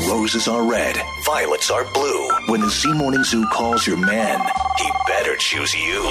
Roses are red, violets are blue. When the Z Morning Zoo calls your man, he better choose you.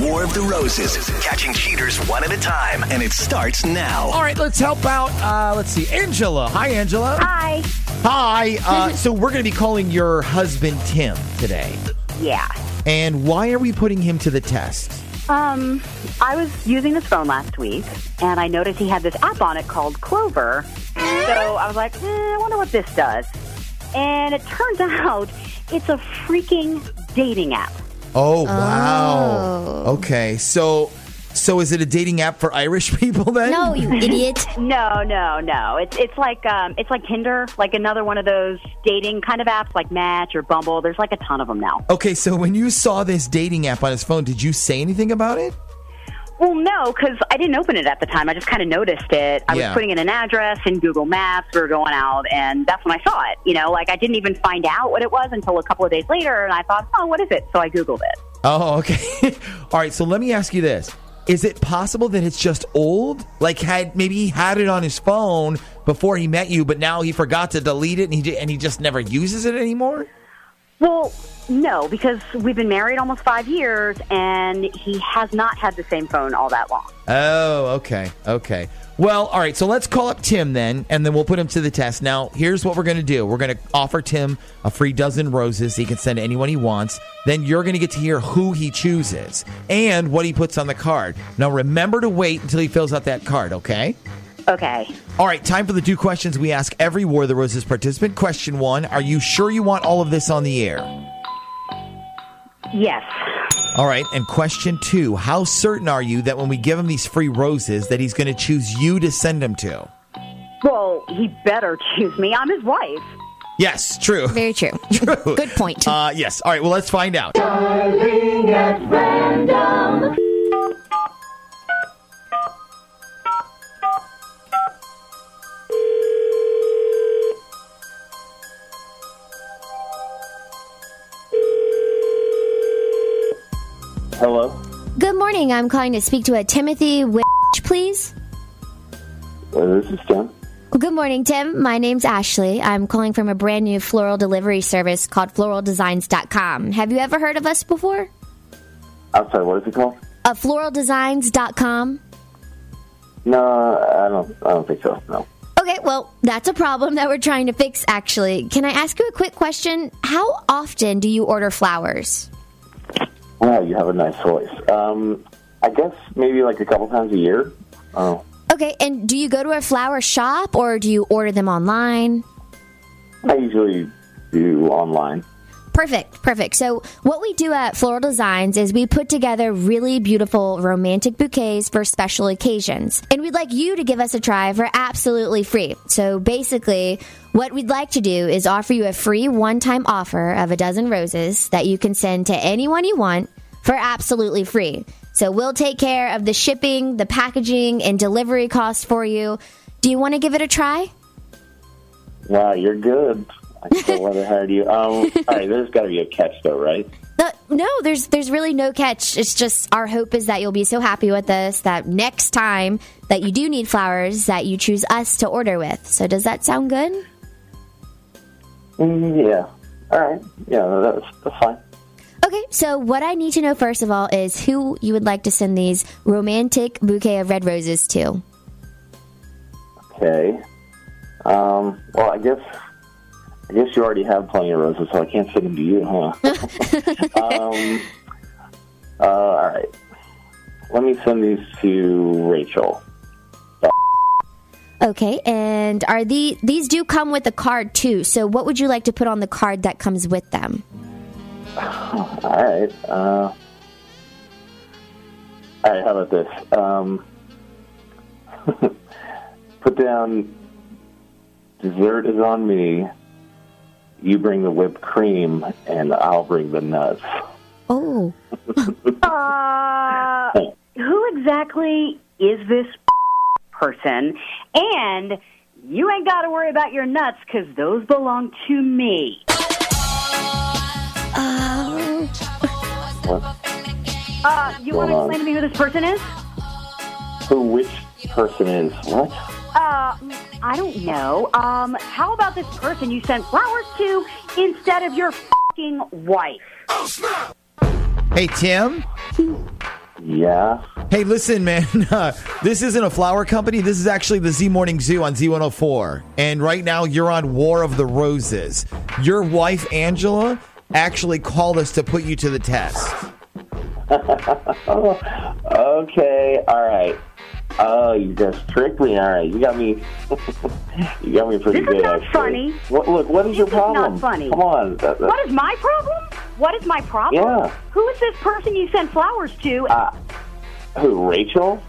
War of the Roses, catching cheaters one at a time, and it starts now. All right, let's help out. Uh, let's see, Angela. Hi, Angela. Hi. Hi. Uh, so we're going to be calling your husband Tim today. Yeah. And why are we putting him to the test? Um, I was using his phone last week, and I noticed he had this app on it called Clover. So I was like, eh, I wonder what this does. And it turns out it's a freaking dating app. Oh wow. Okay, so so is it a dating app for Irish people then? No, you idiot. No, no, no. It's it's like um, it's like Tinder, like another one of those dating kind of apps, like Match or Bumble. There's like a ton of them now. Okay, so when you saw this dating app on his phone, did you say anything about it? Well, no, because I didn't open it at the time. I just kind of noticed it. I Yeah. was putting in an address in Google Maps. We were going out, and that's when I saw it. You know, like I didn't even find out what it was until a couple of days later, and I thought, oh, what is it? So I Googled it. Oh, okay. All right, so let me ask you this. Is it possible that it's just old? Like had maybe he had it on his phone before he met you, but now he forgot to delete it and he and he just never uses it anymore? Well, no, because we've been married almost five years, and he has not had the same phone all that long. Oh, okay. Okay. Well, all right. So let's call up Tim then, and then we'll put him to the test. Now, here's what we're going to do we're going to offer Tim a free dozen roses. He can send anyone he wants. Then you're going to get to hear who he chooses and what he puts on the card. Now, remember to wait until he fills out that card, okay? Okay. All right. Time for the two questions we ask every War of the Roses participant. Question one Are you sure you want all of this on the air? Yes. All right, and question two: How certain are you that when we give him these free roses, that he's going to choose you to send them to? Well, he better choose me. I'm his wife. Yes, true. Very true. True. Good point. Uh, yes. All right. Well, let's find out. Hello. Good morning. I'm calling to speak to a Timothy Witch, please. Uh, this is Tim. Well, good morning, Tim. My name's Ashley. I'm calling from a brand new floral delivery service called floraldesigns.com. Have you ever heard of us before? I'm sorry. What is it called? Uh, floraldesigns.com. No, I don't. I don't think so. No. Okay, well, that's a problem that we're trying to fix, actually. Can I ask you a quick question? How often do you order flowers? Wow, you have a nice voice. Um, I guess maybe like a couple times a year. Oh, Okay, and do you go to a flower shop or do you order them online? I usually do online. Perfect, perfect. So, what we do at Floral Designs is we put together really beautiful romantic bouquets for special occasions. And we'd like you to give us a try for absolutely free. So, basically, what we'd like to do is offer you a free one time offer of a dozen roses that you can send to anyone you want for absolutely free. So, we'll take care of the shipping, the packaging, and delivery costs for you. Do you want to give it a try? Wow, you're good. I still want to hire you. Um, all right, there's got to be a catch though, right? No, no, there's there's really no catch. It's just our hope is that you'll be so happy with us that next time that you do need flowers, that you choose us to order with. So does that sound good? Mm, yeah. All right. Yeah, that's that's fine. Okay, so what I need to know first of all is who you would like to send these romantic bouquet of red roses to. Okay. Um, well, I guess I guess you already have plenty of roses, so I can't send them to you, huh? um, uh, all right. Let me send these to Rachel. Okay, and are the these do come with a card too? So what would you like to put on the card that comes with them? All right. Uh, all right. How about this? Um, put down dessert is on me, you bring the whipped cream, and I'll bring the nuts. Oh. Uh, who exactly is this person? And you ain't got to worry about your nuts because those belong to me. Oh. What? Uh, you want to explain to me who this person is? Who? Which person is what? Uh, I don't know. Um, how about this person you sent flowers to instead of your fucking wife? Oh, snap! Hey, Tim. Yeah. Hey, listen, man. Uh, this isn't a flower company. This is actually the Z Morning Zoo on Z104. And right now, you're on War of the Roses. Your wife, Angela, actually called us to put you to the test. Okay. All right. Oh, you just tricked me. All right, you got me. you got me pretty This is not actually. funny. What, look, what is your problem? This is not funny. Come on. That- that- What is my problem? What is my problem? Yeah. Who is this person you sent flowers to? Uh, who, Rachel?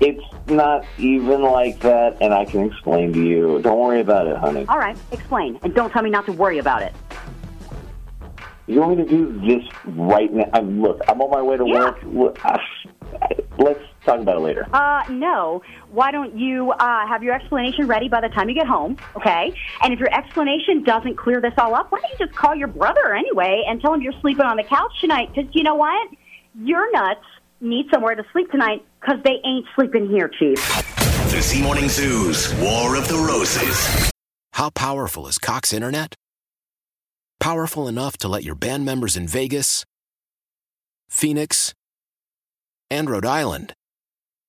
It's not even like that, and I can explain to you. Don't worry about it, honey. All right, explain. And don't tell me not to worry about it. You want me to do this right now? Uh, look, I'm on my way to Yeah. work. Look, uh, Let's talk about it later. Uh, no. Why don't you uh, have your explanation ready by the time you get home, okay? And if your explanation doesn't clear this all up, why don't you just call your brother anyway and tell him you're sleeping on the couch tonight? Because you know what? Your nuts need somewhere to sleep tonight because they ain't sleeping here, Chief. The Z Morning Zoo's War of the Roses. How powerful is Cox Internet? Powerful enough to let your band members in Vegas, Phoenix, and Rhode Island